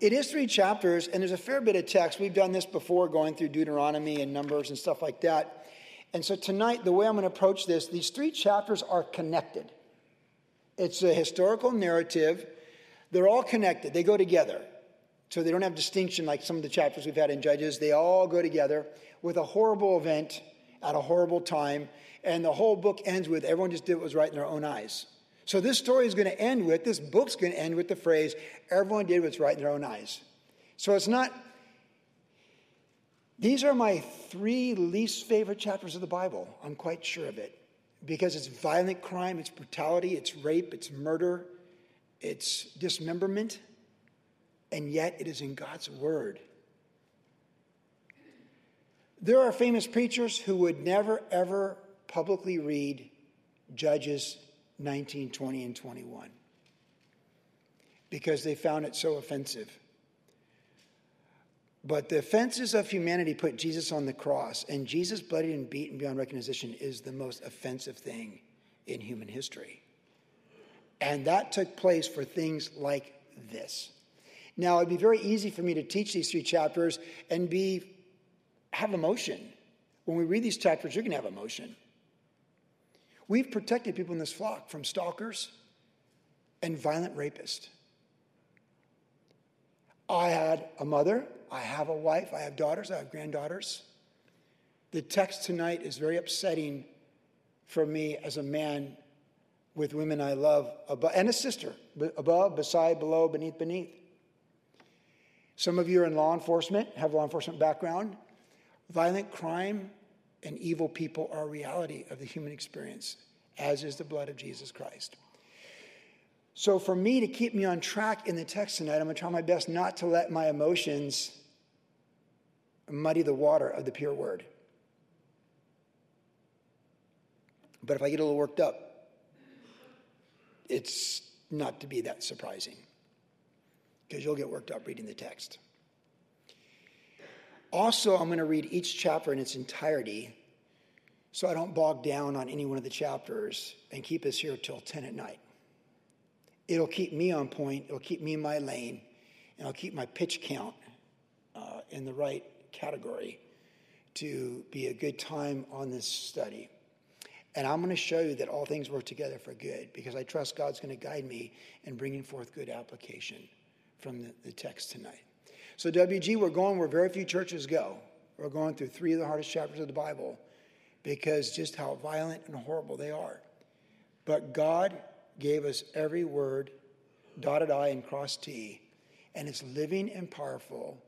It is three chapters, and there's a fair bit of text. We've done this before, going through Deuteronomy and Numbers and stuff like that. And so tonight, the way I'm going to approach this, these three chapters are connected. It's a historical narrative. They're all connected, they go together. So they don't have distinction like some of the chapters we've had in Judges. They all go together with a horrible event at a horrible time. And the whole book ends with everyone just did what was right in their own eyes. So this story is going to end with, this book's going to end with the phrase, everyone did what's right in their own eyes. So it's not, these are my three least favorite chapters of the Bible. I'm quite sure of it. Because it's violent crime, it's brutality, it's rape, it's murder, it's dismemberment, and yet it is in God's Word. There are famous preachers who would never, ever publicly read Judges 19, 20, and 21 because they found it so offensive. But the offenses of humanity put Jesus on the cross, and Jesus, bloodied and beaten beyond recognition, is the most offensive thing in human history. And that took place for things like this. Now, it'd be very easy for me to teach these three chapters and be have emotion. When we read these chapters, you're going to have emotion. We've protected people in this flock from stalkers and violent rapists. I had a mother, I have a wife, I have daughters, I have granddaughters. The text tonight is very upsetting for me as a man with women I love above, and a sister above, beside, below, beneath, beneath. Some of you are in law enforcement, have law enforcement background. Violent crime and evil people are a reality of the human experience, as is the blood of Jesus Christ. So, for me to keep me on track in the text tonight, I'm going to try my best not to let my emotions muddy the water of the pure word. But if I get a little worked up, it's not to be that surprising because you'll get worked up reading the text. Also, I'm going to read each chapter in its entirety so I don't bog down on any one of the chapters and keep us here till 10 at night. It'll keep me on point, it'll keep me in my lane, and I'll keep my pitch count uh, in the right category to be a good time on this study. And I'm going to show you that all things work together for good because I trust God's going to guide me in bringing forth good application from the, the text tonight. So, WG, we're going where very few churches go. We're going through three of the hardest chapters of the Bible because just how violent and horrible they are. But God gave us every word, dotted I and crossed T, and it's living and powerful,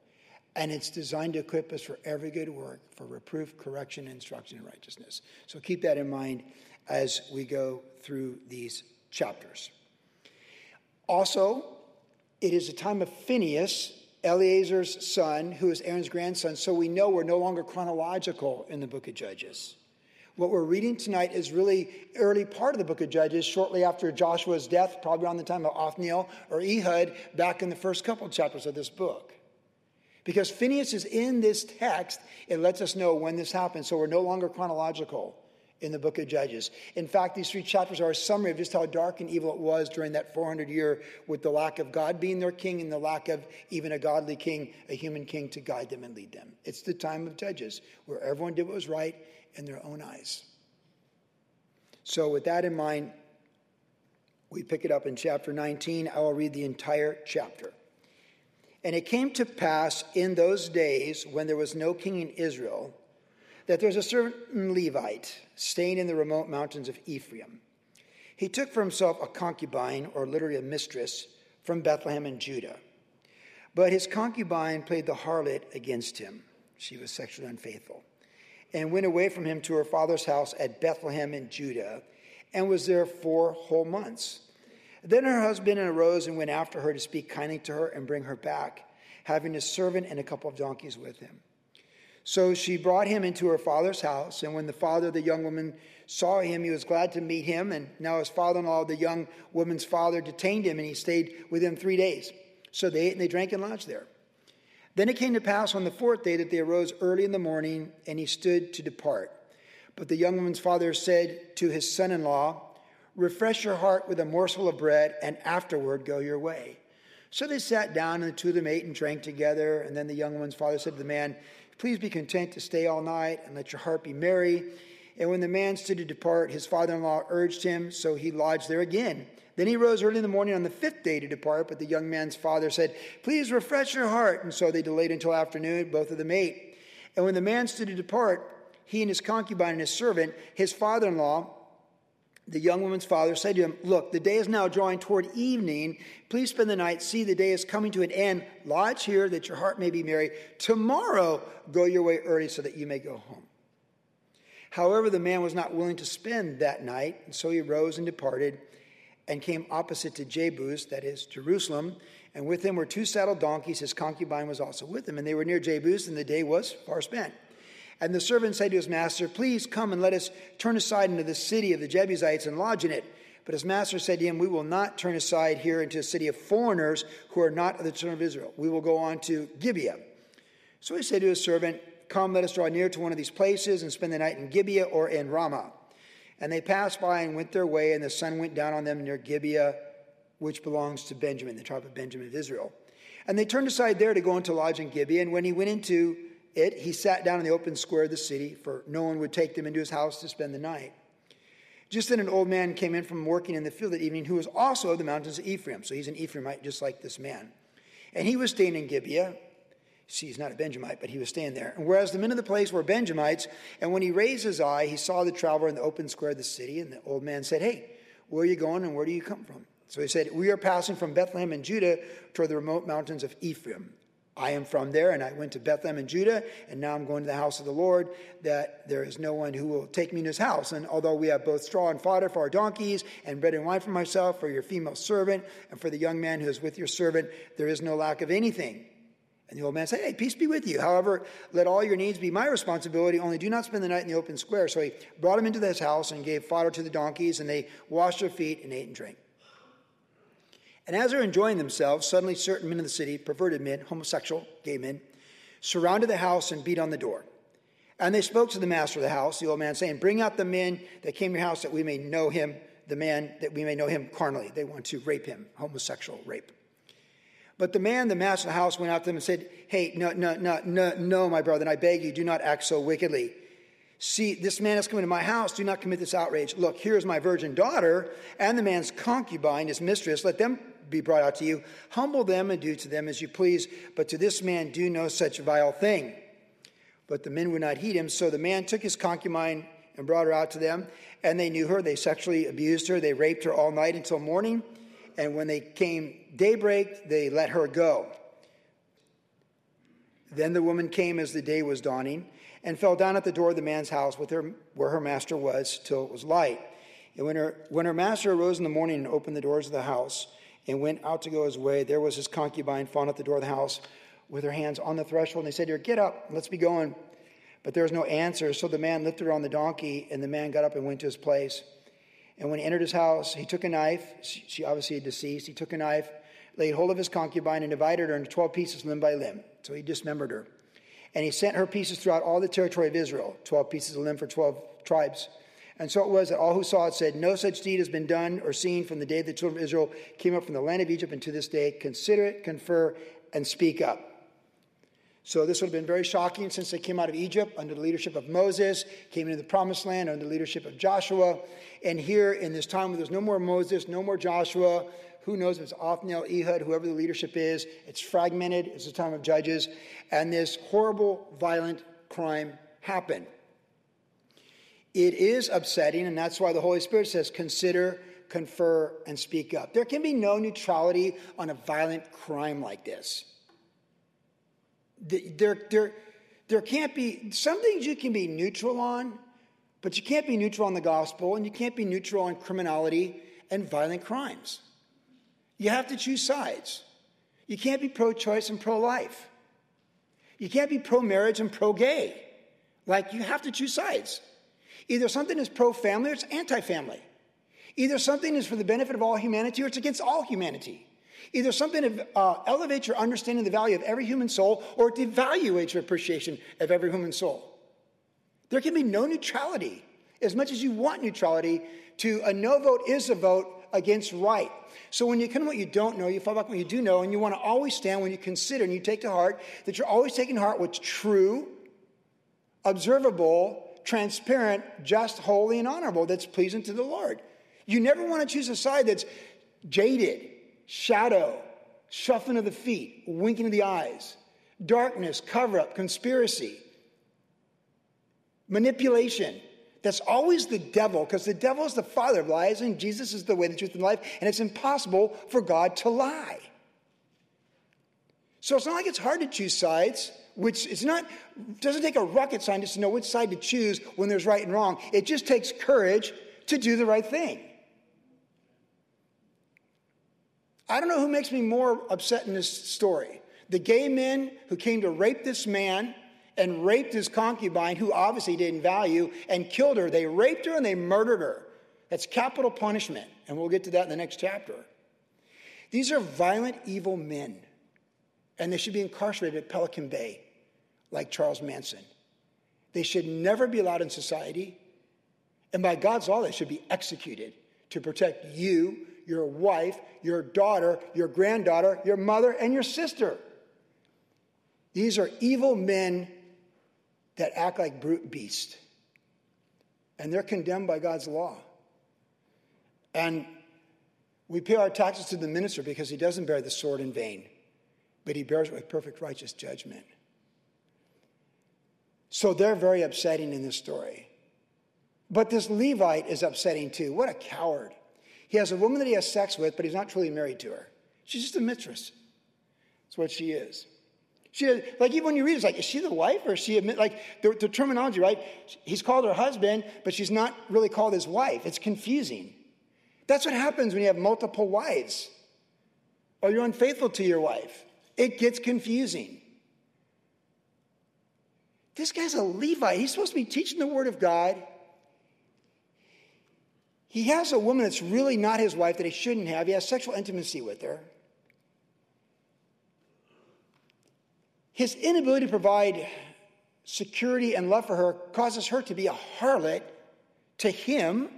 and it's designed to equip us for every good work, for reproof, correction, instruction, and righteousness. So keep that in mind as we go through these chapters. Also, it is a time of Phinehas, Eleazar's son, who is Aaron's grandson, so we know we're no longer chronological in the book of Judges. What we're reading tonight is really early part of the book of Judges, shortly after Joshua's death, probably around the time of Othniel or Ehud, back in the first couple chapters of this book. Because Phinehas is in this text, it lets us know when this happened, so we're no longer chronological in the book of Judges. In fact, these three chapters are a summary of just how dark and evil it was during that 400 year with the lack of God being their king and the lack of even a godly king, a human king to guide them and lead them. It's the time of Judges where everyone did what was right in their own eyes. So, with that in mind, we pick it up in chapter 19. I will read the entire chapter. And it came to pass in those days when there was no king in Israel that there was a certain Levite staying in the remote mountains of Ephraim. He took for himself a concubine, or literally a mistress, from Bethlehem in Judah. But his concubine played the harlot against him. She was sexually unfaithful. And went away from him to her father's house at Bethlehem in Judah, and was there four whole months. Then her husband arose and went after her to speak kindly to her and bring her back, having a servant and a couple of donkeys with him. So she brought him into her father's house, and when the father of the young woman saw him, he was glad to meet him. And now his father in law, the young woman's father, detained him, and he stayed with him three days. So they ate and they drank and lodged there. Then it came to pass on the fourth day that they arose early in the morning, and he stood to depart. But the young woman's father said to his son in law, Refresh your heart with a morsel of bread, and afterward go your way. So they sat down, and the two of them ate and drank together. And then the young woman's father said to the man, Please be content to stay all night, and let your heart be merry. And when the man stood to depart, his father in law urged him, so he lodged there again. Then he rose early in the morning on the fifth day to depart, but the young man's father said, Please refresh your heart. And so they delayed until afternoon, both of them ate. And when the man stood to depart, he and his concubine and his servant, his father in law, the young woman's father said to him, Look, the day is now drawing toward evening. Please spend the night. See, the day is coming to an end. Lodge here that your heart may be merry. Tomorrow go your way early so that you may go home. However, the man was not willing to spend that night, and so he rose and departed and came opposite to Jebus, that is, Jerusalem. And with him were two saddled donkeys. His concubine was also with him. And they were near Jebus, and the day was far spent. And the servant said to his master, Please come and let us turn aside into the city of the Jebusites and lodge in it. But his master said to him, We will not turn aside here into a city of foreigners who are not of the children of Israel. We will go on to Gibeah. So he said to his servant, Come, let us draw near to one of these places and spend the night in Gibeah or in Ramah. And they passed by and went their way, and the sun went down on them near Gibeah, which belongs to Benjamin, the tribe of Benjamin of Israel. And they turned aside there to go into lodge in Gibeah. And when he went into it, he sat down in the open square of the city, for no one would take them into his house to spend the night. Just then, an old man came in from working in the field that evening, who was also of the mountains of Ephraim. So he's an Ephraimite, just like this man. And he was staying in Gibeah. See, he's not a Benjamite, but he was staying there. And whereas the men of the place were Benjamites, and when he raised his eye, he saw the traveler in the open square of the city. And the old man said, Hey, where are you going and where do you come from? So he said, We are passing from Bethlehem in Judah toward the remote mountains of Ephraim. I am from there, and I went to Bethlehem in Judah, and now I'm going to the house of the Lord, that there is no one who will take me in his house. And although we have both straw and fodder for our donkeys, and bread and wine for myself, for your female servant, and for the young man who is with your servant, there is no lack of anything. And the old man said, Hey, peace be with you. However, let all your needs be my responsibility, only do not spend the night in the open square. So he brought him into his house and gave fodder to the donkeys, and they washed their feet and ate and drank. And as they're enjoying themselves, suddenly certain men in the city, perverted men, homosexual, gay men, surrounded the house and beat on the door. And they spoke to the master of the house, the old man, saying, Bring out the men that came to your house that we may know him, the man that we may know him carnally. They want to rape him, homosexual rape. But the man, the master of the house, went out to them and said, Hey, no, no, no, no, no, my brother, and I beg you, do not act so wickedly. See, this man has come into my house. Do not commit this outrage. Look, here is my virgin daughter and the man's concubine, his mistress. Let them be brought out to you. Humble them and do to them as you please, but to this man do no such vile thing. But the men would not heed him, so the man took his concubine and brought her out to them, and they knew her. They sexually abused her. They raped her all night until morning, and when they came daybreak, they let her go. Then the woman came as the day was dawning and fell down at the door of the man's house with her, where her master was till it was light. And when her, when her master arose in the morning and opened the doors of the house, and went out to go his way. There was his concubine found at the door of the house with her hands on the threshold. And they said to her, Get up, let's be going. But there was no answer. So the man lifted her on the donkey, and the man got up and went to his place. And when he entered his house, he took a knife. She obviously had deceased. He took a knife, laid hold of his concubine, and divided her into 12 pieces, limb by limb. So he dismembered her. And he sent her pieces throughout all the territory of Israel 12 pieces of limb for 12 tribes. And so it was that all who saw it said, No such deed has been done or seen from the day the children of Israel came up from the land of Egypt and to this day. Consider it, confer, and speak up. So this would have been very shocking since they came out of Egypt under the leadership of Moses, came into the promised land under the leadership of Joshua. And here in this time where there's no more Moses, no more Joshua, who knows if it's Othniel, Ehud, whoever the leadership is, it's fragmented, it's the time of judges, and this horrible, violent crime happened. It is upsetting, and that's why the Holy Spirit says, consider, confer, and speak up. There can be no neutrality on a violent crime like this. There, there, there can't be, some things you can be neutral on, but you can't be neutral on the gospel, and you can't be neutral on criminality and violent crimes. You have to choose sides. You can't be pro choice and pro life. You can't be pro marriage and pro gay. Like, you have to choose sides. Either something is pro family or it's anti family. Either something is for the benefit of all humanity or it's against all humanity. Either something uh, elevates your understanding of the value of every human soul or it devaluates your appreciation of every human soul. There can be no neutrality. As much as you want neutrality, to a no vote is a vote, against right. So when you come to what you don't know, you fall back on what you do know, and you want to always stand when you consider and you take to heart that you're always taking heart what's true, observable, transparent, just, holy, and honorable, that's pleasing to the Lord. You never want to choose a side that's jaded, shadow, shuffling of the feet, winking of the eyes, darkness, cover up, conspiracy, manipulation. That's always the devil, because the devil is the father of lies, and Jesus is the way, the truth, and life, and it's impossible for God to lie. So it's not like it's hard to choose sides, which it's not doesn't take a rocket scientist to know which side to choose when there's right and wrong. It just takes courage to do the right thing. I don't know who makes me more upset in this story. The gay men who came to rape this man and raped his concubine, who obviously didn't value, and killed her. They raped her and they murdered her. That's capital punishment. And we'll get to that in the next chapter. These are violent, evil men. And they should be incarcerated at Pelican Bay, like Charles Manson. They should never be allowed in society. And by God's law, they should be executed to protect you, your wife, your daughter, your granddaughter, your mother, and your sister. These are evil men that act like brute beasts. And they're condemned by God's law. And we pay our taxes to the minister because he doesn't bear the sword in vain, but he bears it with perfect righteous judgment. So they're very upsetting in this story. But this Levite is upsetting too. What a coward. He has a woman that he has sex with, but he's not truly married to her. She's just a mistress. That's what she is. She, like even when you read, it, it's like, is she the wife or is she? Like the, the terminology, right? He's called her husband, but she's not really called his wife. It's confusing. That's what happens when you have multiple wives, or you're unfaithful to your wife. It gets confusing. This guy's a Levite. He's supposed to be teaching the Word of God. He has a woman that's really not his wife that he shouldn't have. He has sexual intimacy with her. His inability to provide security and love for her causes her to be a harlot to him.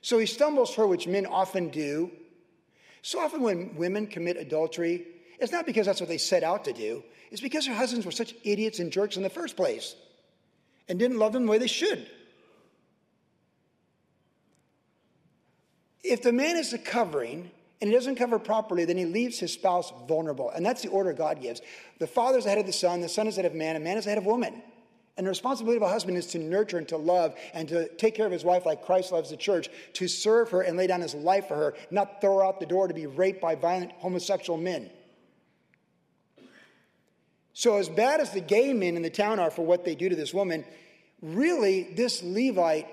So he stumbles her, which men often do. So often, when women commit adultery, it's not because that's what they set out to do, it's because their husbands were such idiots and jerks in the first place and didn't love them the way they should. If the man is a covering, and he doesn't cover properly, then he leaves his spouse vulnerable. And that's the order God gives. The father is ahead of the son, the son is ahead of man, and man is ahead of woman. And the responsibility of a husband is to nurture and to love and to take care of his wife like Christ loves the church, to serve her and lay down his life for her, not throw her out the door to be raped by violent homosexual men. So, as bad as the gay men in the town are for what they do to this woman, really, this Levite,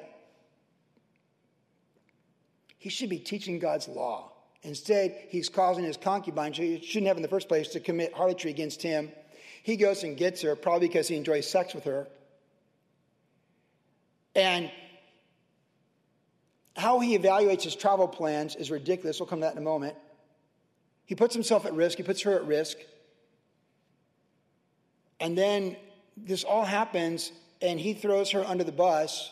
he should be teaching God's law. Instead, he's causing his concubine, she shouldn't have in the first place, to commit harlotry against him. He goes and gets her, probably because he enjoys sex with her. And how he evaluates his travel plans is ridiculous. We'll come to that in a moment. He puts himself at risk, he puts her at risk. And then this all happens, and he throws her under the bus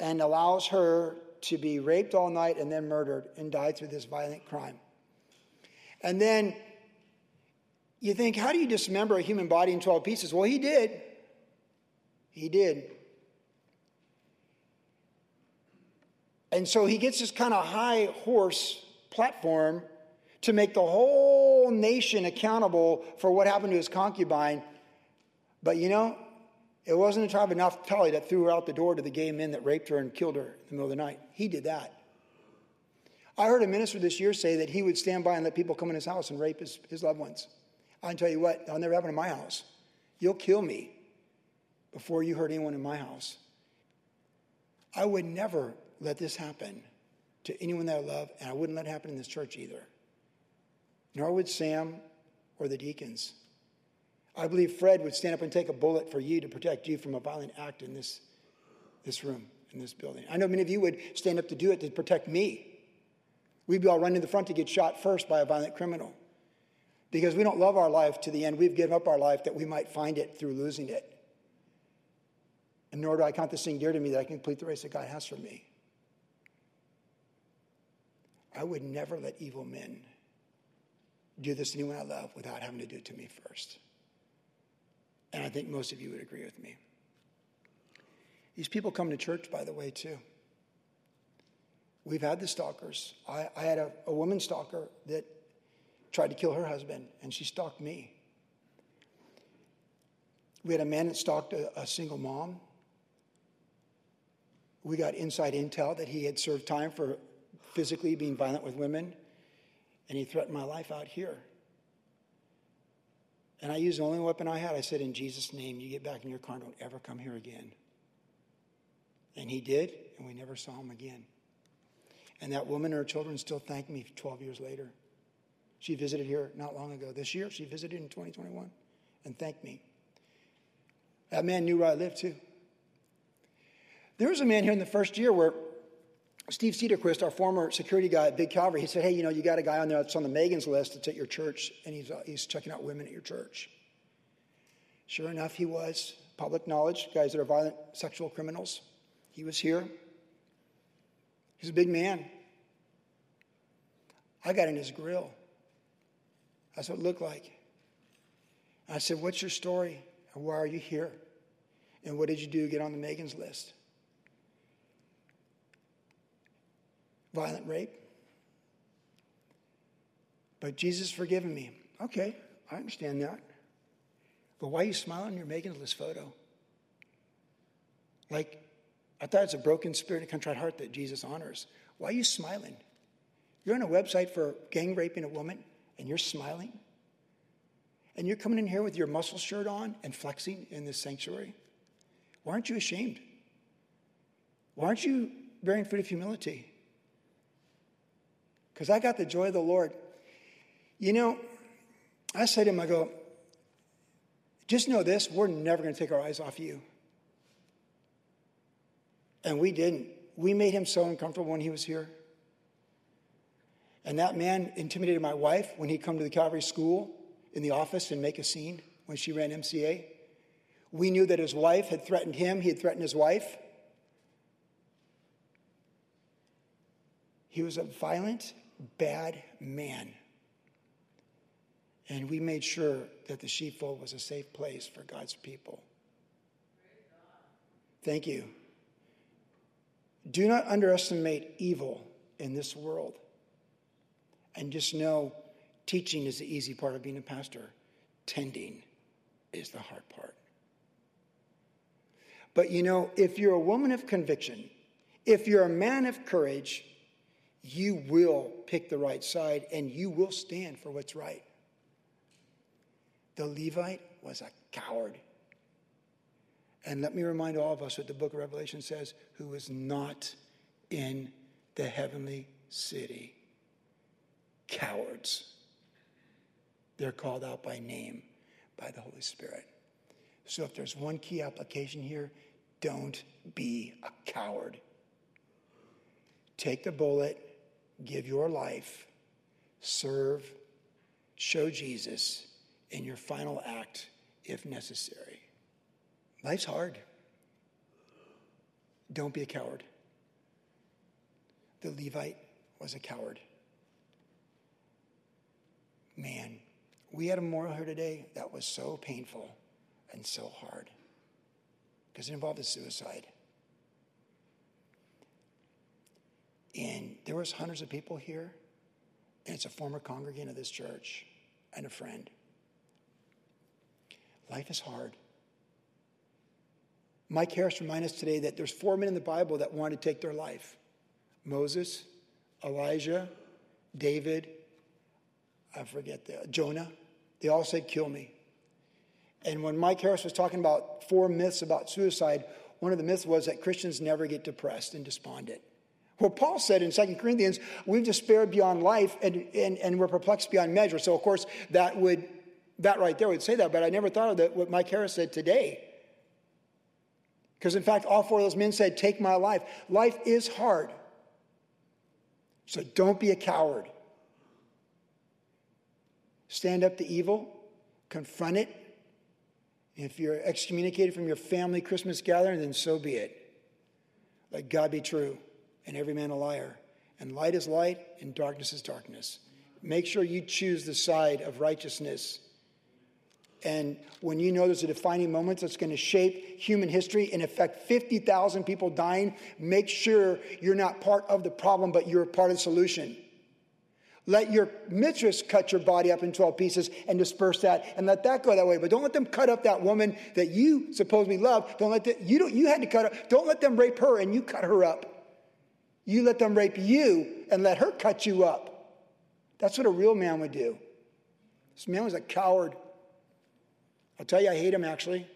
and allows her to be raped all night and then murdered and died through this violent crime. And then you think, how do you dismember a human body in 12 pieces? Well, he did. He did. And so he gets this kind of high horse platform to make the whole nation accountable for what happened to his concubine. But you know, it wasn't the tribe of Naphtali that threw her out the door to the gay men that raped her and killed her in the middle of the night. He did that. I heard a minister this year say that he would stand by and let people come in his house and rape his, his loved ones. I can tell you what, that'll never happen in my house. You'll kill me before you hurt anyone in my house. I would never let this happen to anyone that I love, and I wouldn't let it happen in this church either. Nor would Sam or the deacons. I believe Fred would stand up and take a bullet for you to protect you from a violent act in this, this room, in this building. I know many of you would stand up to do it to protect me. We'd be all running to the front to get shot first by a violent criminal. Because we don't love our life to the end. We've given up our life that we might find it through losing it. And nor do I count this thing dear to me that I can complete the race that God has for me. I would never let evil men do this to anyone I love without having to do it to me first. And I think most of you would agree with me. These people come to church, by the way, too. We've had the stalkers. I, I had a, a woman stalker that tried to kill her husband, and she stalked me. We had a man that stalked a, a single mom. We got inside intel that he had served time for physically being violent with women, and he threatened my life out here. And I used the only weapon I had. I said, In Jesus' name, you get back in your car and don't ever come here again. And he did, and we never saw him again. And that woman and her children still thank me 12 years later. She visited here not long ago. This year, she visited in 2021 and thanked me. That man knew where I lived too. There was a man here in the first year where Steve Cedarquist, our former security guy at Big Calvary, he said, Hey, you know, you got a guy on there that's on the Megan's list that's at your church, and he's, uh, he's checking out women at your church. Sure enough, he was. Public knowledge, guys that are violent sexual criminals. He was here. He's a big man. I got in his grill. That's what it looked like. I said, What's your story? And why are you here? And what did you do to get on the Megan's list? Violent rape. But Jesus forgiven me. Okay, I understand that. But why are you smiling You're making this photo? Like, I thought it's a broken spirit and contrite heart that Jesus honors. Why are you smiling? You're on a website for gang raping a woman and you're smiling? And you're coming in here with your muscle shirt on and flexing in this sanctuary? Why aren't you ashamed? Why aren't you bearing fruit of humility? Because I got the joy of the Lord. You know, I said to him, I go, just know this, we're never going to take our eyes off you. And we didn't. We made him so uncomfortable when he was here. And that man intimidated my wife when he'd come to the Calvary School in the office and make a scene when she ran MCA. We knew that his wife had threatened him, he had threatened his wife. He was a violent, bad man. And we made sure that the sheepfold was a safe place for God's people. Thank you. Do not underestimate evil in this world. And just know teaching is the easy part of being a pastor, tending is the hard part. But you know, if you're a woman of conviction, if you're a man of courage, you will pick the right side and you will stand for what's right. The Levite was a coward. And let me remind all of us what the book of Revelation says who is not in the heavenly city. Cowards. They're called out by name by the Holy Spirit. So if there's one key application here, don't be a coward. Take the bullet, give your life, serve, show Jesus in your final act if necessary. Life's hard. Don't be a coward. The Levite was a coward. Man, we had a memorial here today that was so painful and so hard because it involved a suicide. And there was hundreds of people here, and it's a former congregant of this church and a friend. Life is hard. Mike Harris reminded us today that there's four men in the Bible that wanted to take their life Moses, Elijah, David, I forget the Jonah. They all said, Kill me. And when Mike Harris was talking about four myths about suicide, one of the myths was that Christians never get depressed and despondent. Well, Paul said in 2 Corinthians, we've despaired beyond life and, and, and we're perplexed beyond measure. So, of course, that would that right there would say that, but I never thought of that what Mike Harris said today. Because in fact, all four of those men said, Take my life. Life is hard. So don't be a coward. Stand up to evil, confront it. If you're excommunicated from your family Christmas gathering, then so be it. Let God be true and every man a liar. And light is light, and darkness is darkness. Make sure you choose the side of righteousness. And when you know there's a defining moment that's going to shape human history and affect 50,000 people dying, make sure you're not part of the problem, but you're part of the solution. Let your mistress cut your body up in 12 pieces and disperse that and let that go that way. But don't let them cut up that woman that you supposedly love. Don't let that, you, don't, you had to cut up. Don't let them rape her and you cut her up. You let them rape you and let her cut you up. That's what a real man would do. This man was a coward. I'll tell you, I hate him actually.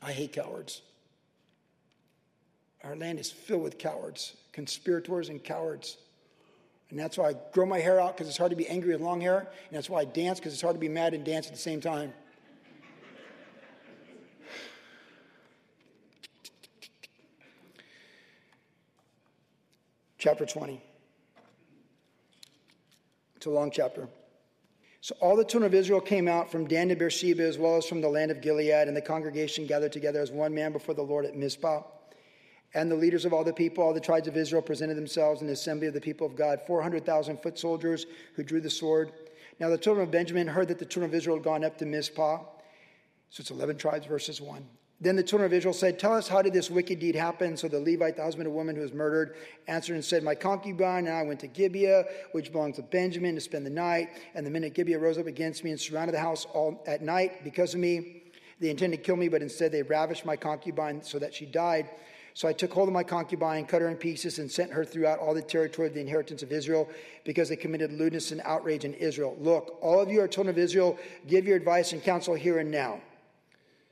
I hate cowards. Our land is filled with cowards, conspirators, and cowards. And that's why I grow my hair out because it's hard to be angry with long hair. And that's why I dance because it's hard to be mad and dance at the same time. Chapter 20. It's a long chapter. So all the children of Israel came out from Dan to Beersheba as well as from the land of Gilead, and the congregation gathered together as one man before the Lord at Mizpah. And the leaders of all the people, all the tribes of Israel, presented themselves in the assembly of the people of God, 400,000 foot soldiers who drew the sword. Now the children of Benjamin heard that the children of Israel had gone up to Mizpah. So it's 11 tribes verses 1. Then the children of Israel said, Tell us, how did this wicked deed happen? So the Levite, the husband of a woman who was murdered, answered and said, My concubine and I went to Gibeah, which belongs to Benjamin, to spend the night. And the men at Gibeah rose up against me and surrounded the house all at night because of me. They intended to kill me, but instead they ravished my concubine so that she died. So I took hold of my concubine, cut her in pieces, and sent her throughout all the territory of the inheritance of Israel, because they committed lewdness and outrage in Israel. Look, all of you are children of Israel, give your advice and counsel here and now.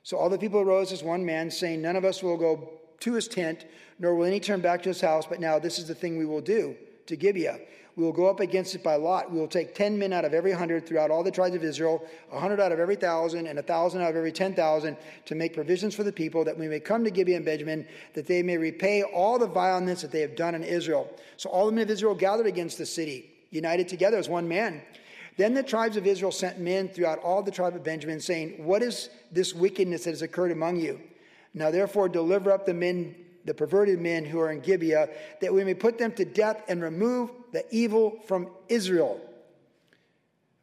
So all the people arose as one man, saying, None of us will go to his tent, nor will any turn back to his house, but now this is the thing we will do to Gibeah. We will go up against it by lot. We will take ten men out of every hundred throughout all the tribes of Israel, a hundred out of every thousand, and a thousand out of every ten thousand, to make provisions for the people, that we may come to Gibeah and Benjamin, that they may repay all the violence that they have done in Israel. So all the men of Israel gathered against the city, united together as one man. Then the tribes of Israel sent men throughout all the tribe of Benjamin, saying, What is this wickedness that has occurred among you? Now therefore deliver up the men the perverted men who are in Gibeah, that we may put them to death and remove the evil from Israel.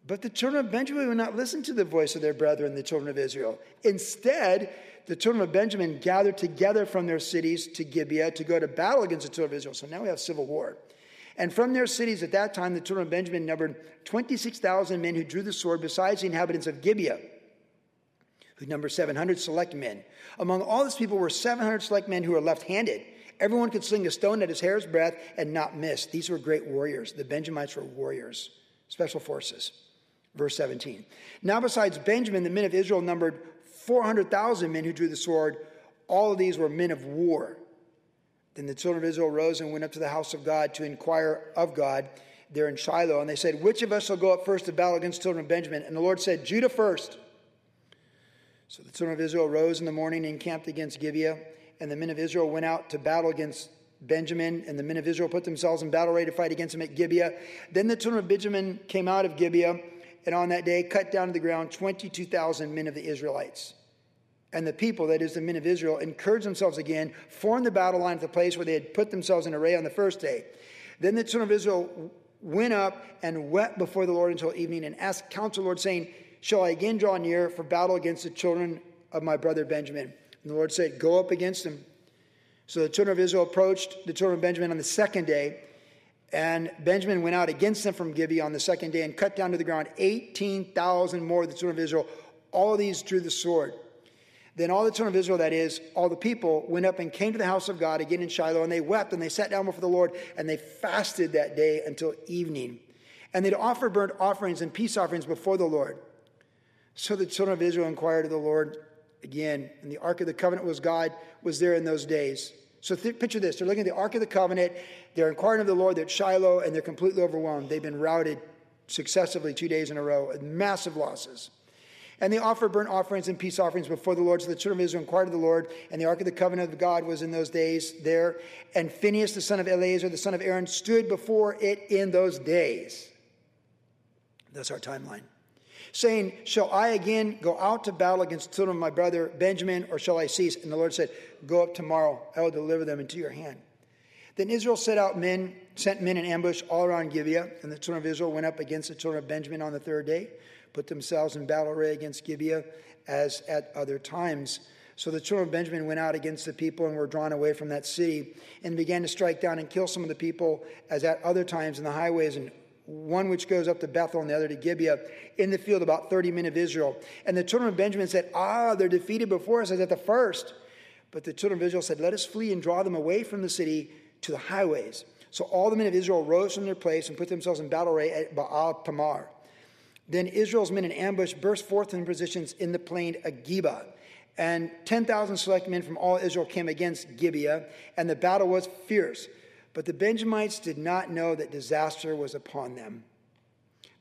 But the children of Benjamin would not listen to the voice of their brethren, the children of Israel. Instead, the children of Benjamin gathered together from their cities to Gibeah to go to battle against the children of Israel. So now we have civil war. And from their cities at that time, the children of Benjamin numbered 26,000 men who drew the sword, besides the inhabitants of Gibeah who numbered 700 select men. Among all these people were 700 select men who were left handed. Everyone could sling a stone at his hair's breadth and not miss. These were great warriors. The Benjamites were warriors, special forces. Verse 17. Now, besides Benjamin, the men of Israel numbered 400,000 men who drew the sword. All of these were men of war. Then the children of Israel rose and went up to the house of God to inquire of God there in Shiloh. And they said, Which of us shall go up first to battle against the children of Benjamin? And the Lord said, Judah first. So the children of Israel rose in the morning and encamped against Gibeah, and the men of Israel went out to battle against Benjamin, and the men of Israel put themselves in battle ready to fight against him at Gibeah. Then the children of Benjamin came out of Gibeah, and on that day cut down to the ground 22,000 men of the Israelites. And the people, that is the men of Israel, encouraged themselves again, formed the battle line at the place where they had put themselves in array on the first day. Then the children of Israel went up and wept before the Lord until evening and asked counsel, the Lord, saying, shall I again draw near for battle against the children of my brother Benjamin? And the Lord said, Go up against them. So the children of Israel approached the children of Benjamin on the second day, and Benjamin went out against them from Gibeah on the second day and cut down to the ground 18,000 more of the children of Israel. All of these drew the sword. Then all the children of Israel, that is, all the people, went up and came to the house of God again in Shiloh, and they wept and they sat down before the Lord, and they fasted that day until evening. And they'd offer burnt offerings and peace offerings before the Lord. So the children of Israel inquired of the Lord again, and the Ark of the Covenant was God, was there in those days. So th- picture this. They're looking at the Ark of the Covenant, they're inquiring of the Lord, they're at Shiloh, and they're completely overwhelmed. They've been routed successively two days in a row, massive losses. And they offered burnt offerings and peace offerings before the Lord. So the children of Israel inquired of the Lord, and the ark of the covenant of God was in those days there. And Phinehas, the son of Eleazar, the son of Aaron, stood before it in those days. That's our timeline saying, Shall I again go out to battle against the children of my brother Benjamin, or shall I cease? And the Lord said, Go up tomorrow, I will deliver them into your hand. Then Israel set out men, sent men in ambush all around Gibeah, and the children of Israel went up against the children of Benjamin on the third day, put themselves in battle array against Gibeah as at other times. So the children of Benjamin went out against the people and were drawn away from that city and began to strike down and kill some of the people as at other times in the highways and one which goes up to Bethel and the other to Gibeah, in the field about 30 men of Israel. And the children of Benjamin said, Ah, they're defeated before us as at the first. But the children of Israel said, Let us flee and draw them away from the city to the highways. So all the men of Israel rose from their place and put themselves in battle array at Baal Tamar. Then Israel's men in ambush burst forth in positions in the plain of Geba. And 10,000 select men from all Israel came against Gibeah, and the battle was fierce. But the Benjamites did not know that disaster was upon them.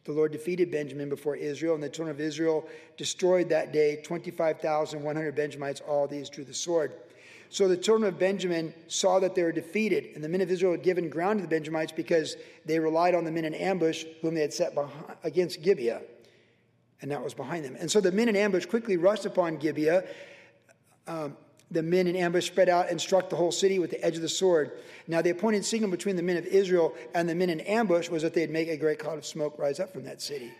The Lord defeated Benjamin before Israel, and the children of Israel destroyed that day 25,100 Benjamites. All these drew the sword. So the children of Benjamin saw that they were defeated, and the men of Israel had given ground to the Benjamites because they relied on the men in ambush whom they had set behind, against Gibeah, and that was behind them. And so the men in ambush quickly rushed upon Gibeah. Um, the men in ambush spread out and struck the whole city with the edge of the sword. Now, the appointed signal between the men of Israel and the men in ambush was that they'd make a great cloud of smoke rise up from that city.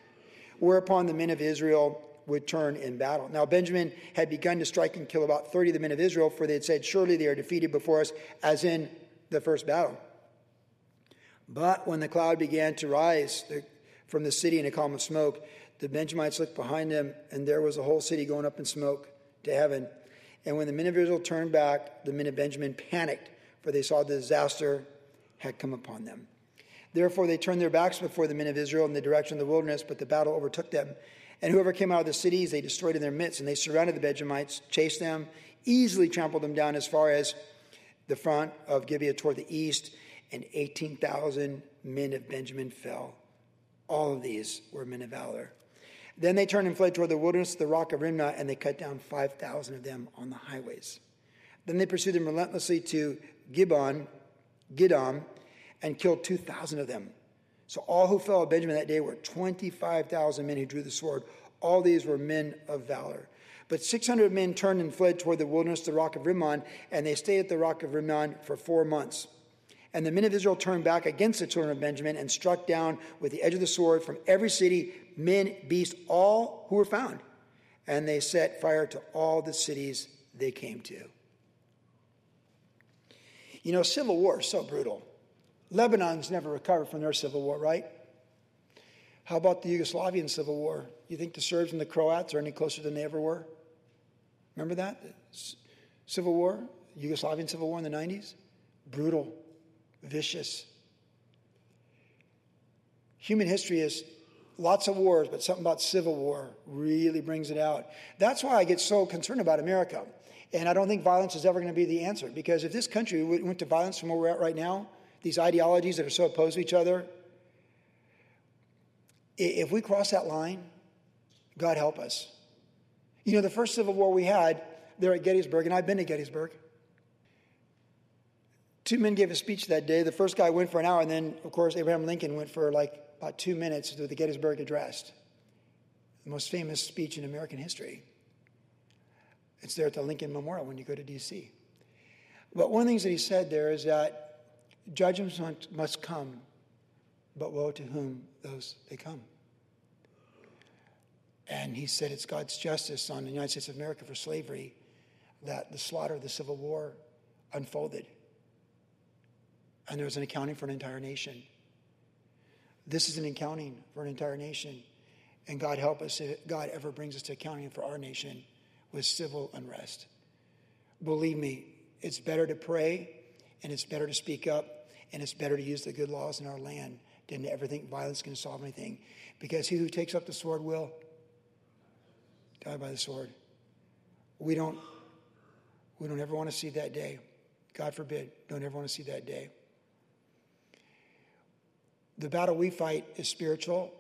Whereupon the men of Israel would turn in battle. Now, Benjamin had begun to strike and kill about 30 of the men of Israel, for they had said, Surely they are defeated before us, as in the first battle. But when the cloud began to rise from the city in a column of smoke, the Benjamites looked behind them, and there was a whole city going up in smoke to heaven. And when the men of Israel turned back, the men of Benjamin panicked, for they saw the disaster had come upon them. Therefore, they turned their backs before the men of Israel in the direction of the wilderness, but the battle overtook them. And whoever came out of the cities, they destroyed in their midst, and they surrounded the Benjamites, chased them, easily trampled them down as far as the front of Gibeah toward the east, and 18,000 men of Benjamin fell. All of these were men of valor. Then they turned and fled toward the wilderness, the rock of Rimmon, and they cut down 5,000 of them on the highways. Then they pursued them relentlessly to Gibbon, Gidom, and killed 2,000 of them. So all who fell of Benjamin that day were 25,000 men who drew the sword. All these were men of valor. But 600 men turned and fled toward the wilderness, the rock of Rimmon, and they stayed at the rock of Rimmon for four months. And the men of Israel turned back against the children of Benjamin and struck down with the edge of the sword from every city men, beasts, all who were found. And they set fire to all the cities they came to. You know, civil war is so brutal. Lebanon's never recovered from their civil war, right? How about the Yugoslavian civil war? You think the Serbs and the Croats are any closer than they ever were? Remember that? Civil war, Yugoslavian civil war in the 90s? Brutal vicious. Human history is lots of wars, but something about civil war really brings it out. That's why I get so concerned about America. And I don't think violence is ever going to be the answer. Because if this country went to violence from where we're at right now, these ideologies that are so opposed to each other, if we cross that line, God help us. You know, the first civil war we had there at Gettysburg, and I've been to Gettysburg. Two men gave a speech that day. The first guy went for an hour, and then, of course, Abraham Lincoln went for like about two minutes to the Gettysburg Address, the most famous speech in American history. It's there at the Lincoln Memorial when you go to D.C. But one of the things that he said there is that judgments must come, but woe to whom those they come. And he said it's God's justice on the United States of America for slavery that the slaughter of the Civil War unfolded and there was an accounting for an entire nation. This is an accounting for an entire nation. And God help us if God ever brings us to accounting for our nation with civil unrest. Believe me, it's better to pray and it's better to speak up and it's better to use the good laws in our land than to ever think violence can solve anything. Because he who takes up the sword will die by the sword. We don't we don't ever want to see that day. God forbid, don't ever want to see that day. The battle we fight is spiritual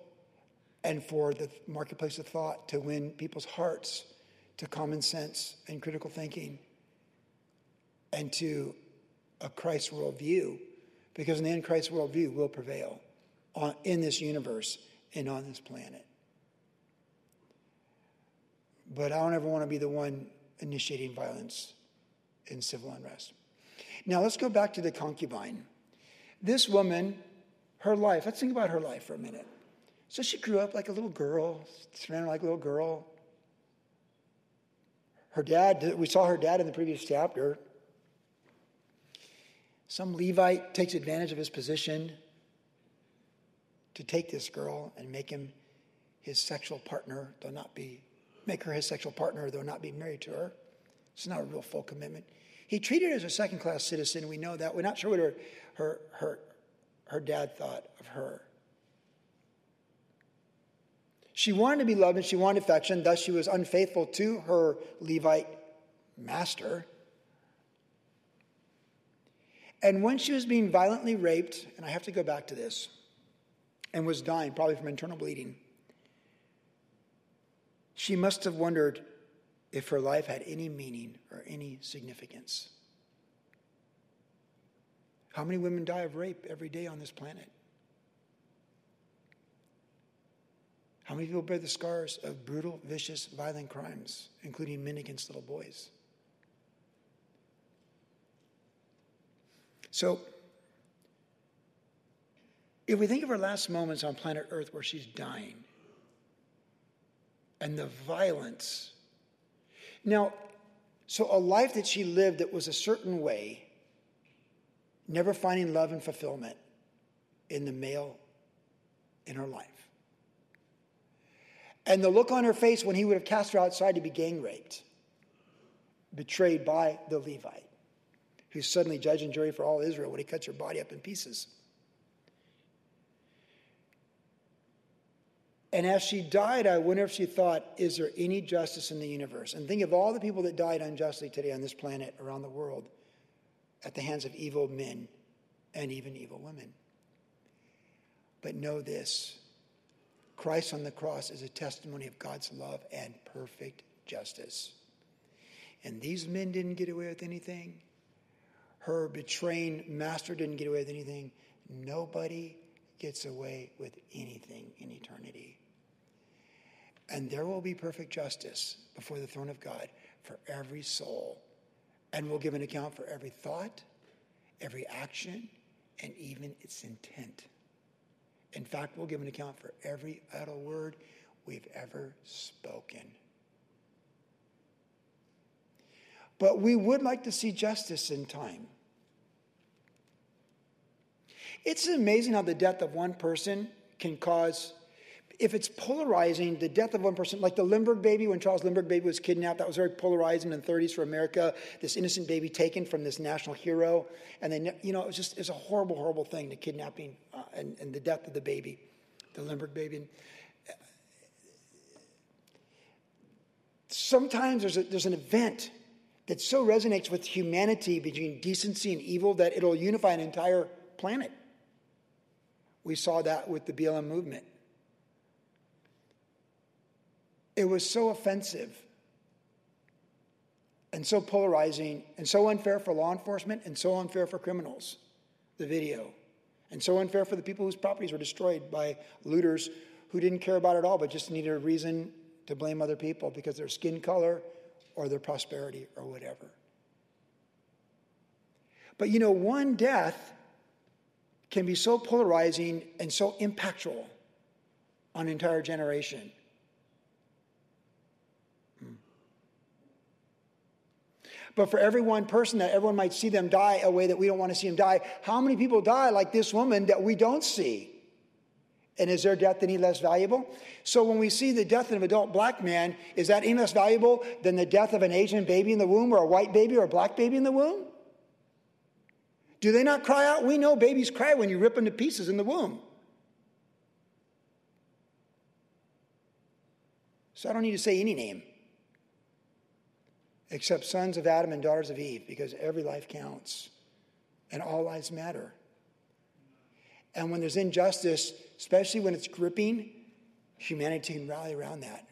and for the marketplace of thought to win people's hearts to common sense and critical thinking and to a Christ worldview, because in the end, Christ's worldview will prevail on, in this universe and on this planet. But I don't ever want to be the one initiating violence and civil unrest. Now let's go back to the concubine. This woman, her life, let's think about her life for a minute. So she grew up like a little girl, surrounded like a little girl. Her dad, we saw her dad in the previous chapter. Some Levite takes advantage of his position to take this girl and make him his sexual partner, though not be, make her his sexual partner, though not be married to her. It's not a real full commitment. He treated her as a second class citizen. We know that. We're not sure what her, her, her, her dad thought of her. She wanted to be loved and she wanted affection, thus, she was unfaithful to her Levite master. And when she was being violently raped, and I have to go back to this, and was dying, probably from internal bleeding, she must have wondered if her life had any meaning or any significance. How many women die of rape every day on this planet? How many people bear the scars of brutal, vicious, violent crimes, including men against little boys? So, if we think of her last moments on planet Earth where she's dying and the violence. Now, so a life that she lived that was a certain way, never finding love and fulfillment in the male in her life. And the look on her face when he would have cast her outside to be gang raped, betrayed by the Levite, who's suddenly judge and jury for all Israel when he cuts her body up in pieces. And as she died, I wonder if she thought, is there any justice in the universe? And think of all the people that died unjustly today on this planet, around the world, at the hands of evil men and even evil women. But know this Christ on the cross is a testimony of God's love and perfect justice. And these men didn't get away with anything. Her betraying master didn't get away with anything. Nobody gets away with anything in eternity. And there will be perfect justice before the throne of God for every soul. And we'll give an account for every thought, every action, and even its intent. In fact, we'll give an account for every idle word we've ever spoken. But we would like to see justice in time. It's amazing how the death of one person can cause, if it's polarizing, the death of one person, like the Lindbergh baby, when Charles Lindbergh baby was kidnapped, that was very polarizing in the 30s for America. This innocent baby taken from this national hero. And then, you know, it was just, it's a horrible, horrible thing, the kidnapping uh, and, and the death of the baby, the Lindbergh baby. And, sometimes there's, a, there's an event that so resonates with humanity between decency and evil that it'll unify an entire planet. We saw that with the BLM movement. It was so offensive and so polarizing and so unfair for law enforcement and so unfair for criminals, the video. And so unfair for the people whose properties were destroyed by looters who didn't care about it all but just needed a reason to blame other people because their skin color or their prosperity or whatever. But you know, one death can be so polarizing and so impactful on an entire generation. Hmm. But for every one person that everyone might see them die a way that we don't want to see them die, how many people die like this woman that we don't see? And is their death any less valuable? So when we see the death of an adult black man, is that any less valuable than the death of an Asian baby in the womb or a white baby or a black baby in the womb? Do they not cry out? We know babies cry when you rip them to pieces in the womb. So I don't need to say any name except sons of Adam and daughters of Eve because every life counts and all lives matter. And when there's injustice, especially when it's gripping, humanity can rally around that.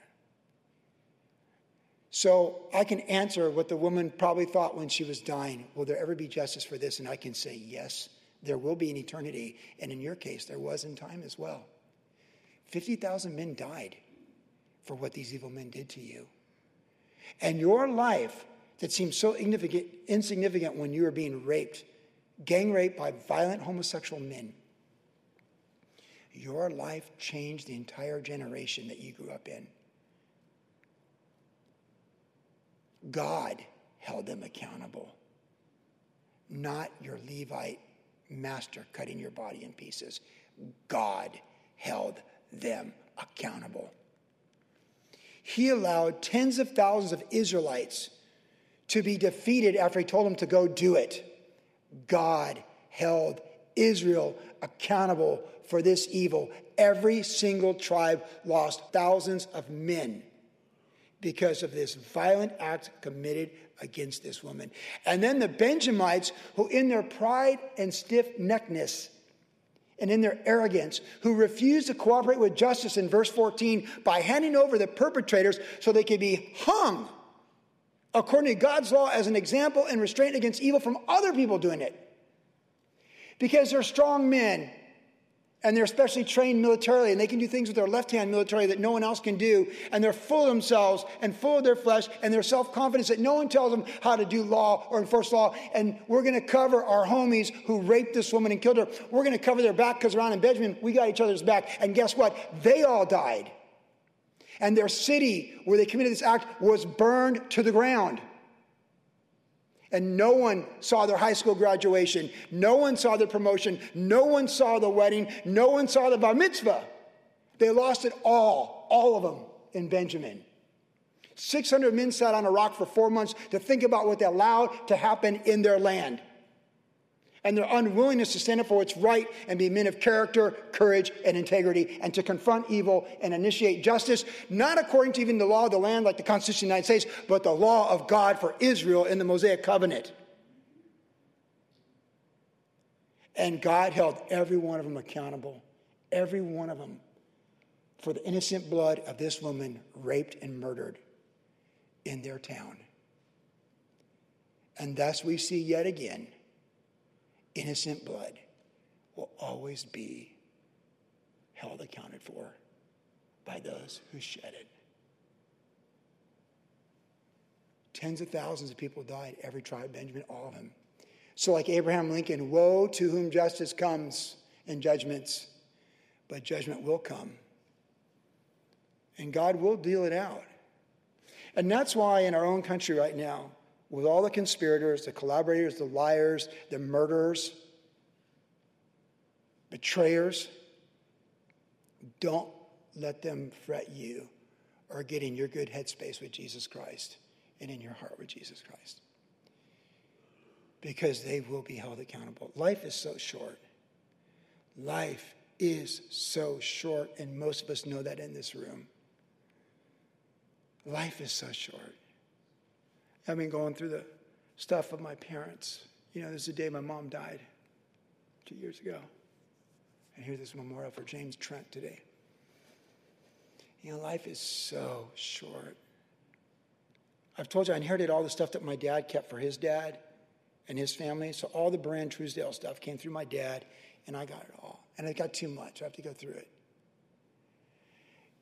So I can answer what the woman probably thought when she was dying. Will there ever be justice for this? And I can say, yes, there will be in eternity. And in your case, there was in time as well. 50,000 men died for what these evil men did to you. And your life that seems so insignificant, insignificant when you are being raped, gang raped by violent homosexual men. Your life changed the entire generation that you grew up in. God held them accountable, not your Levite master cutting your body in pieces. God held them accountable. He allowed tens of thousands of Israelites to be defeated after he told them to go do it. God held Israel accountable for this evil. Every single tribe lost thousands of men because of this violent act committed against this woman. And then the Benjamites, who in their pride and stiff neckedness and in their arrogance, who refused to cooperate with justice in verse 14 by handing over the perpetrators so they could be hung according to God's law as an example and restraint against evil from other people doing it. Because they're strong men and they're especially trained militarily and they can do things with their left hand militarily that no one else can do. And they're full of themselves and full of their flesh and their self-confidence that no one tells them how to do law or enforce law. And we're going to cover our homies who raped this woman and killed her. We're going to cover their back because around in benjamin we got each other's back. And guess what? They all died. And their city where they committed this act was burned to the ground. And no one saw their high school graduation. No one saw their promotion. No one saw the wedding. No one saw the bar mitzvah. They lost it all, all of them in Benjamin. 600 men sat on a rock for four months to think about what they allowed to happen in their land and their unwillingness to stand up for what's right and be men of character, courage, and integrity, and to confront evil and initiate justice, not according to even the law of the land like the Constitution of the United States, but the law of God for Israel in the Mosaic covenant. And God held every one of them accountable, every one of them, for the innocent blood of this woman raped and murdered in their town. And thus we see yet again innocent blood will always be held accounted for by those who shed it. Tens of thousands of people died, every tribe, Benjamin, all of them. So, like Abraham Lincoln, woe to whom justice comes and judgments, but judgment will come. And God will deal it out. And that's why in our own country right now, with all the conspirators, the collaborators, the liars, the murderers, betrayers. Don't let them fret you or get in your good headspace with Jesus Christ and in your heart with Jesus Christ. Because they will be held accountable. Life is so short. Life is so short, and most of us know that in this room. Life is so short. I've been going through the stuff of my parents. You know, this is the day my mom died two years ago. And here's this memorial for James Trent today. You know, life is so short. I've told you I inherited all the stuff that my dad kept for his dad and his family. So all the Brand Truesdale stuff came through my dad, and I got it all. And I got too much. I have to go through it.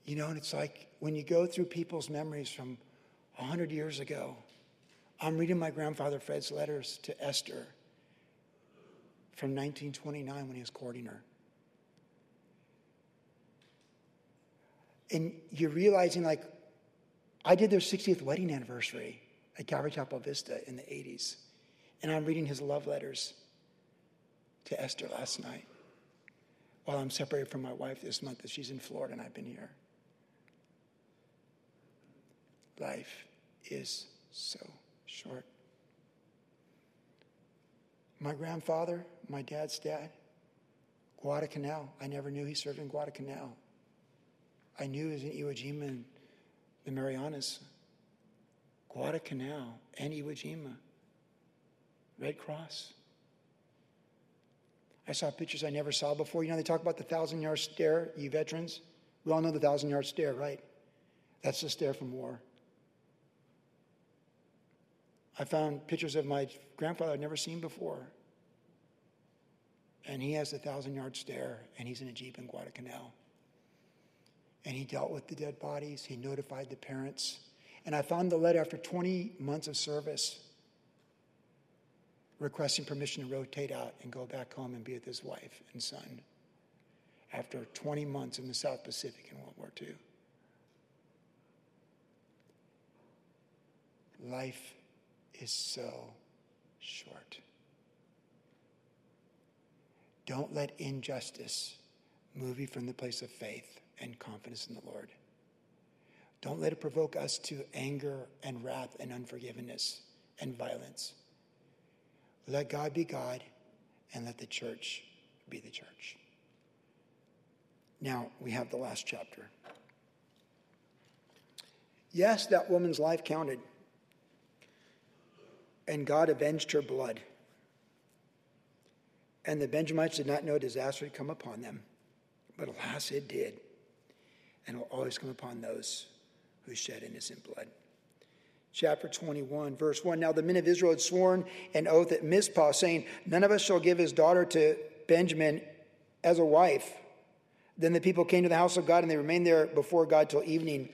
You know, and it's like when you go through people's memories from 100 years ago, I'm reading my grandfather Fred's letters to Esther from 1929 when he was courting her. And you're realizing, like, I did their 60th wedding anniversary at Calvary Chapel Vista in the 80s. And I'm reading his love letters to Esther last night while I'm separated from my wife this month as she's in Florida and I've been here. Life is so short. My grandfather, my dad's dad, Guadalcanal. I never knew he served in Guadalcanal. I knew he was in Iwo Jima and the Marianas, Guadalcanal and Iwo Jima, Red Cross. I saw pictures I never saw before. You know, they talk about the thousand yard stare, you veterans. We all know the thousand yard stare, right? That's the stare from war. I found pictures of my grandfather I'd never seen before. And he has the thousand yard stare, and he's in a Jeep in Guadalcanal. And he dealt with the dead bodies, he notified the parents. And I found the letter after 20 months of service requesting permission to rotate out and go back home and be with his wife and son after 20 months in the South Pacific in World War II. Life is so short. Don't let injustice move you from the place of faith and confidence in the Lord. Don't let it provoke us to anger and wrath and unforgiveness and violence. Let God be God and let the church be the church. Now we have the last chapter. Yes, that woman's life counted, and God avenged her blood. And the Benjamites did not know disaster had come upon them, but alas, it did, and will always come upon those who shed innocent blood. Chapter 21, verse 1. Now the men of Israel had sworn an oath at Mizpah, saying, None of us shall give his daughter to Benjamin as a wife. Then the people came to the house of God, and they remained there before God till evening.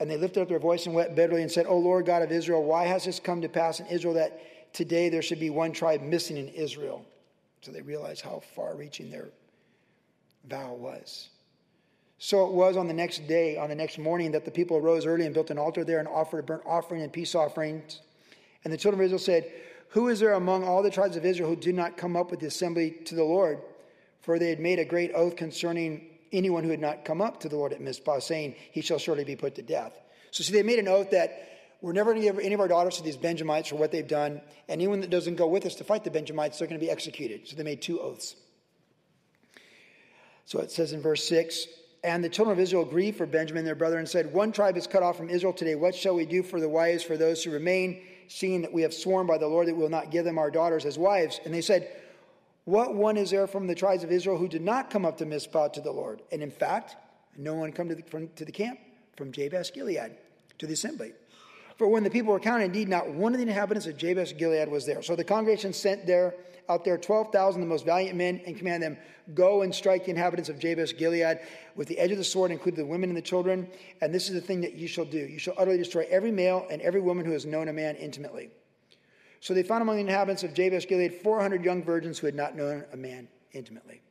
And they lifted up their voice and wept bitterly and said, O Lord God of Israel, why has this come to pass in Israel that today there should be one tribe missing in Israel? So they realized how far reaching their vow was. So it was on the next day, on the next morning, that the people arose early and built an altar there and offered a burnt offering and peace offerings. And the children of Israel said, Who is there among all the tribes of Israel who did not come up with the assembly to the Lord? For they had made a great oath concerning anyone who had not come up to the Lord at Mizpah, saying, He shall surely be put to death. So, see, they made an oath that we're never going to give any of our daughters to these Benjamites for what they've done. Anyone that doesn't go with us to fight the Benjamites, they're going to be executed. So they made two oaths. So it says in verse 6 and the children of Israel grieved for Benjamin, their brother, and said, One tribe is cut off from Israel today. What shall we do for the wives for those who remain, seeing that we have sworn by the Lord that we will not give them our daughters as wives? And they said, What one is there from the tribes of Israel who did not come up to Mizpah to the Lord? And in fact, no one come to the, from, to the camp from Jabesh Gilead to the assembly. For when the people were counted, indeed, not one of the inhabitants of Jabesh Gilead was there. So the congregation sent there out there 12,000 the most valiant men and command them, Go and strike the inhabitants of Jabesh Gilead with the edge of the sword, including the women and the children. And this is the thing that you shall do you shall utterly destroy every male and every woman who has known a man intimately. So they found among the inhabitants of Jabesh Gilead 400 young virgins who had not known a man intimately.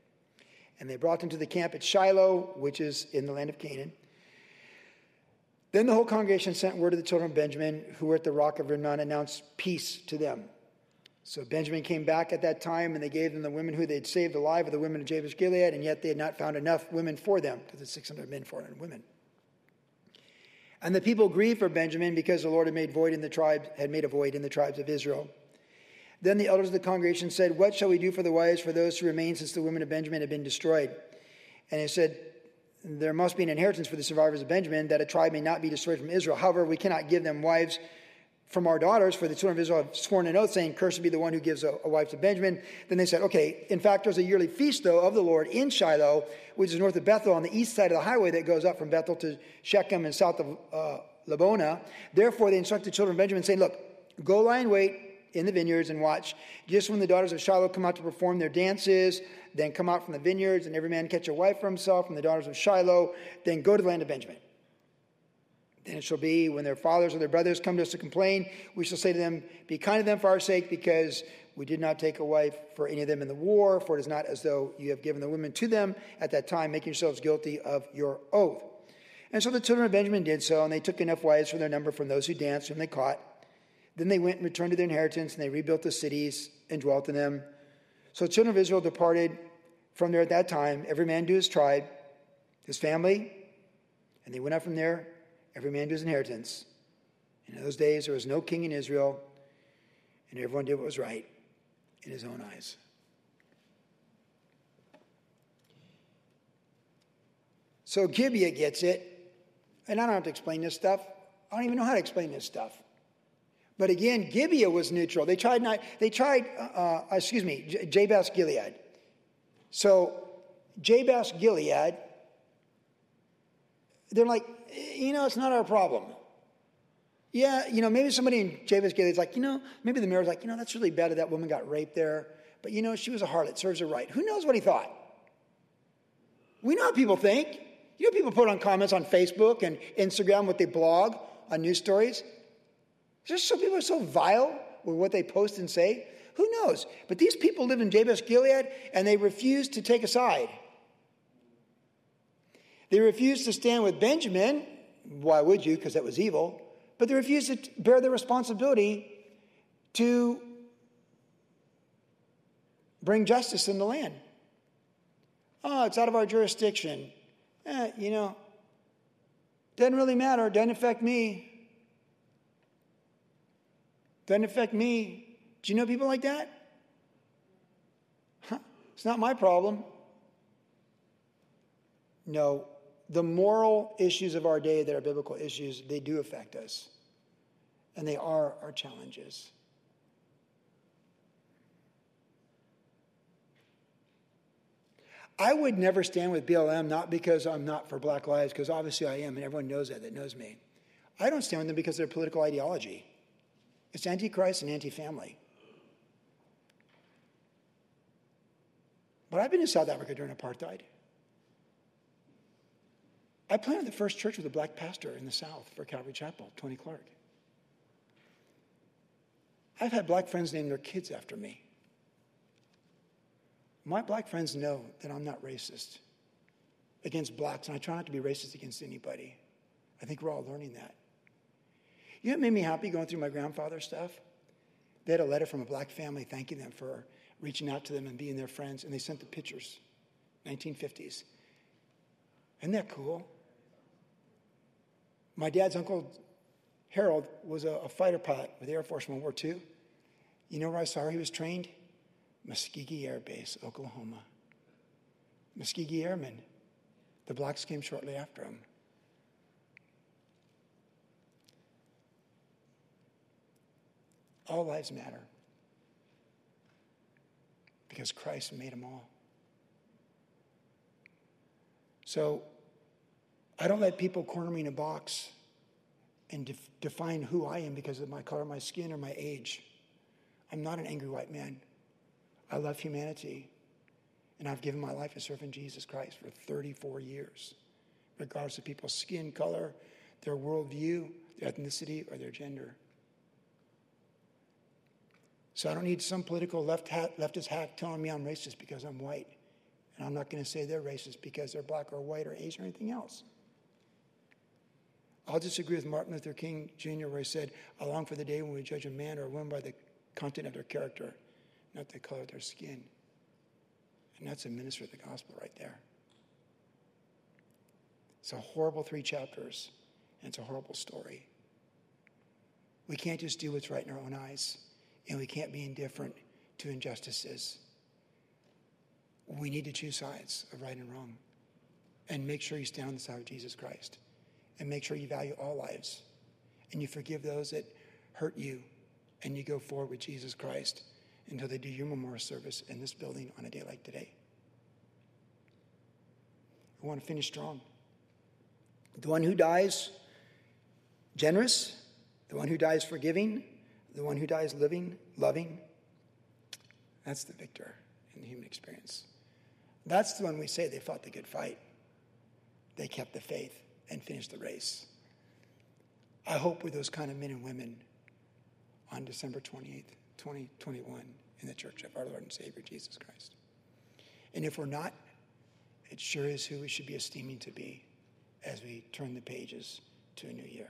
And they brought them to the camp at Shiloh, which is in the land of Canaan. Then the whole congregation sent word to the children of Benjamin, who were at the rock of Rimmon, announced peace to them. So Benjamin came back at that time, and they gave them the women who they had saved alive of the women of Jabesh Gilead, and yet they had not found enough women for them, because it's 600 men, 400 women. And the people grieved for Benjamin because the Lord had made void in the tribes, had made a void in the tribes of Israel. Then the elders of the congregation said, What shall we do for the wives for those who remain since the women of Benjamin have been destroyed? And they said, There must be an inheritance for the survivors of Benjamin, that a tribe may not be destroyed from Israel. However, we cannot give them wives from our daughters, for the children of Israel have sworn an oath, saying, Cursed be the one who gives a, a, wife to Benjamin. Then they said, Okay, in fact, there's a yearly feast, though, of the Lord in Shiloh, which is north of Bethel, on the east side of the highway that goes up from Bethel to Shechem and south of uh, Lebonah. Therefore, they instructed the children of Benjamin, saying, Look, go lie in wait in the vineyards and watch. Just when the daughters of Shiloh come out to perform their dances, then come out from the vineyards, and every man catch a wife for himself from the daughters of Shiloh, then go to the land of Benjamin. Then it shall be when their fathers or their brothers come to us to complain, we shall say to them, Be kind to them for our sake, because we did not take a wife for any of them in the war, for it is not as though you have given the women to them at that time, making yourselves guilty of your oath. And so the children of Benjamin did so, and they took enough wives for their number from those who danced, whom they caught. Then they went and returned to their inheritance, and they rebuilt the cities and dwelt in them. So the children of Israel departed from there at that time, every man to his tribe, his family, and they went up from there every man to his inheritance. In those days, there was no king in Israel, and everyone did what was right in his own eyes. So Gibeah gets it, and I don't have to explain this stuff. I don't even know how to explain this stuff. But again, Gibeah was neutral. They tried not. They tried. Uh, uh excuse me, J- Gilead. So Jabesh Gilead. They're like, you know, it's not our problem. Yeah, you know, maybe somebody in Jabesh Gilead's like, you know, maybe the mayor's like, you know, that's really bad that that woman got raped there. But, you know, she was a harlot, serves her right. Who knows what he thought? We know people think. You know, people put on comments on Facebook and Instagram, what they blog. on news stories. Just so people are so vile with what they post and say. Who knows? But these people live in Jabesh Gilead and they refuse to take a side. They refused to stand with Benjamin. Why would you? Because that was evil. But they refused to bear the responsibility to bring justice in the land. Oh, it's out of our jurisdiction. Eh, you know, doesn't really matter. Doesn't affect me. Doesn't affect me. Do you know people like that? Huh, it's not my problem. No, the moral issues of our day that are biblical issues, they do affect us. And they are our challenges. I would never stand with BLM, not because I'm not for Black Lives, because obviously I am, and everyone knows that that knows me. I don't stand with them because of their political ideology. It's anti-Christ and anti-family. But I've been in South Africa during apartheid. I planted the first church with a black pastor in the South for Calvary Chapel, Tony Clark. I've had black friends name their kids after me. My black friends know that I'm not racist against blacks, and I try not to be racist against anybody. I think we're all learning that. You know what made me happy going through my grandfather's stuff? They had a letter from a black family thanking them for reaching out to them and being their friends, and they sent the pictures, 1950s. Isn't that cool? My dad's uncle, Harold, was a, a fighter pilot with the Air Force in World War II. You know where I saw he was trained? Muskogee Air Base, Oklahoma. Muskogee Airmen. The blacks came shortly after him. All lives matter because Christ made them all. So I don't let people corner me in a box and def- define who I am because of my color, my skin, or my age. I'm not an angry white man. I love humanity. And I've given my life to serving Jesus Christ for 34 years, regardless of people's skin color, their worldview, their ethnicity, or their gender. So I don't need some political left hat, leftist hack telling me I'm racist because I'm white. And I'm not going to say they're racist because they're black or white or Asian or anything else. I'll disagree with Martin Luther King Jr., where he said, I long for the day when we judge a man or a woman by the content of their character not the color of their skin. And that's a minister of the gospel right there. It's a horrible three chapters, and it's a horrible story. We can't just do what's right in our own eyes, and we can't be indifferent to injustices. We need to choose sides of right and wrong and make sure you stand on the side of Jesus Christ and make sure you value all lives and you forgive those that hurt you and you go forward with Jesus Christ until they do your memorial service in this building on a day like today. We want to finish strong. The one who dies generous, the one who dies forgiving, the one who dies living, loving, that's the victor in the human experience. That's the one we say they fought the good fight. They kept the faith and finish the race. I hope we're those kind of men and women on December 28th. 2021 in the church of our Lord and Savior Jesus Christ. And if we're not, it sure is who we should be esteeming to be as we turn the pages to a new year.